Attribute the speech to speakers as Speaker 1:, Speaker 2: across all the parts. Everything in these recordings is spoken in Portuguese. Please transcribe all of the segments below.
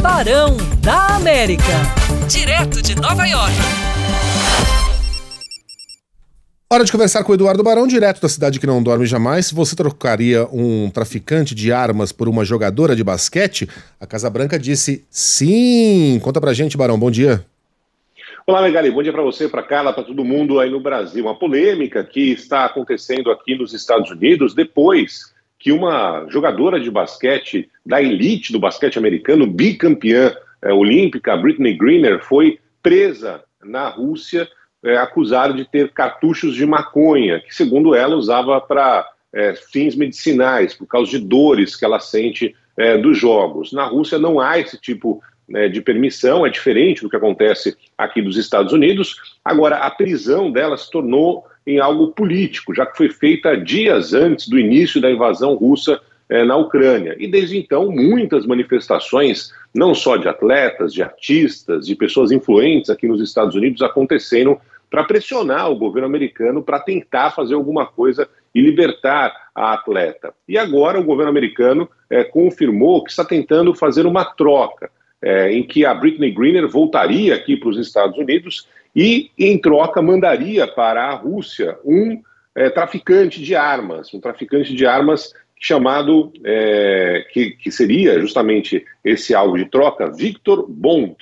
Speaker 1: Barão da América. Direto de Nova York.
Speaker 2: Hora de conversar com o Eduardo Barão, direto da cidade que não dorme jamais. Você trocaria um traficante de armas por uma jogadora de basquete? A Casa Branca disse sim. Conta pra gente, Barão. Bom dia.
Speaker 3: Olá, Megali. Bom dia para você, para Carla, para todo mundo aí no Brasil. Uma polêmica que está acontecendo aqui nos Estados Unidos depois que uma jogadora de basquete da elite do basquete americano, bicampeã é, olímpica, Britney Greener, foi presa na Rússia é, acusada de ter cartuchos de maconha, que, segundo ela, usava para é, fins medicinais, por causa de dores que ela sente é, dos jogos. Na Rússia não há esse tipo né, de permissão, é diferente do que acontece aqui dos Estados Unidos. Agora, a prisão dela se tornou em algo político, já que foi feita dias antes do início da invasão russa é, na Ucrânia. E desde então, muitas manifestações, não só de atletas, de artistas, de pessoas influentes aqui nos Estados Unidos, aconteceram para pressionar o governo americano para tentar fazer alguma coisa e libertar a atleta. E agora o governo americano é, confirmou que está tentando fazer uma troca. É, em que a Britney Greener voltaria aqui para os Estados Unidos e, em troca, mandaria para a Rússia um é, traficante de armas, um traficante de armas chamado, é, que, que, seria justamente esse alvo de troca, Victor Bont,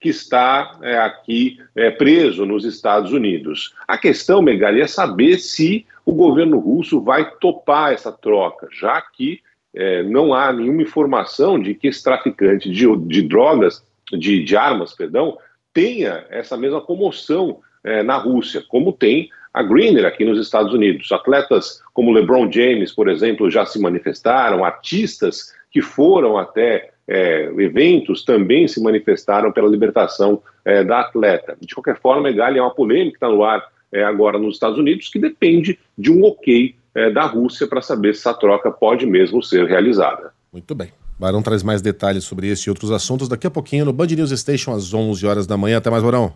Speaker 3: que está é, aqui é, preso nos Estados Unidos. A questão, Megali, é saber se o governo russo vai topar essa troca, já que é, não há nenhuma informação de que esse traficante de, de drogas, de, de, armas, perdão, tenha essa mesma comoção é, na Rússia, como tem a Greener aqui nos Estados Unidos. Atletas como LeBron James, por exemplo, já se manifestaram, artistas que foram até é, eventos também se manifestaram pela libertação é, da atleta. De qualquer forma, é uma polêmica que está no ar é, agora nos Estados Unidos, que depende de um ok é, da Rússia para saber se essa troca pode mesmo ser realizada.
Speaker 2: Muito bem. Barão traz mais detalhes sobre esse e outros assuntos daqui a pouquinho no Band News Station às 11 horas da manhã. Até mais, Barão.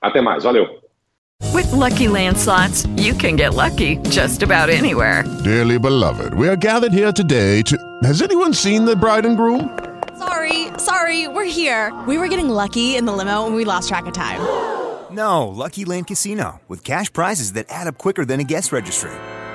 Speaker 3: Até mais, valeu.
Speaker 4: With lucky landslots, you can get lucky just about anywhere.
Speaker 5: Dearly beloved, we are gathered here today to. Has anyone seen the bride and groom?
Speaker 6: Sorry, sorry, we're here. We were getting lucky in the limo and we lost track of time.
Speaker 7: No, Lucky Land Casino, with cash prizes that add up quicker than a guest registry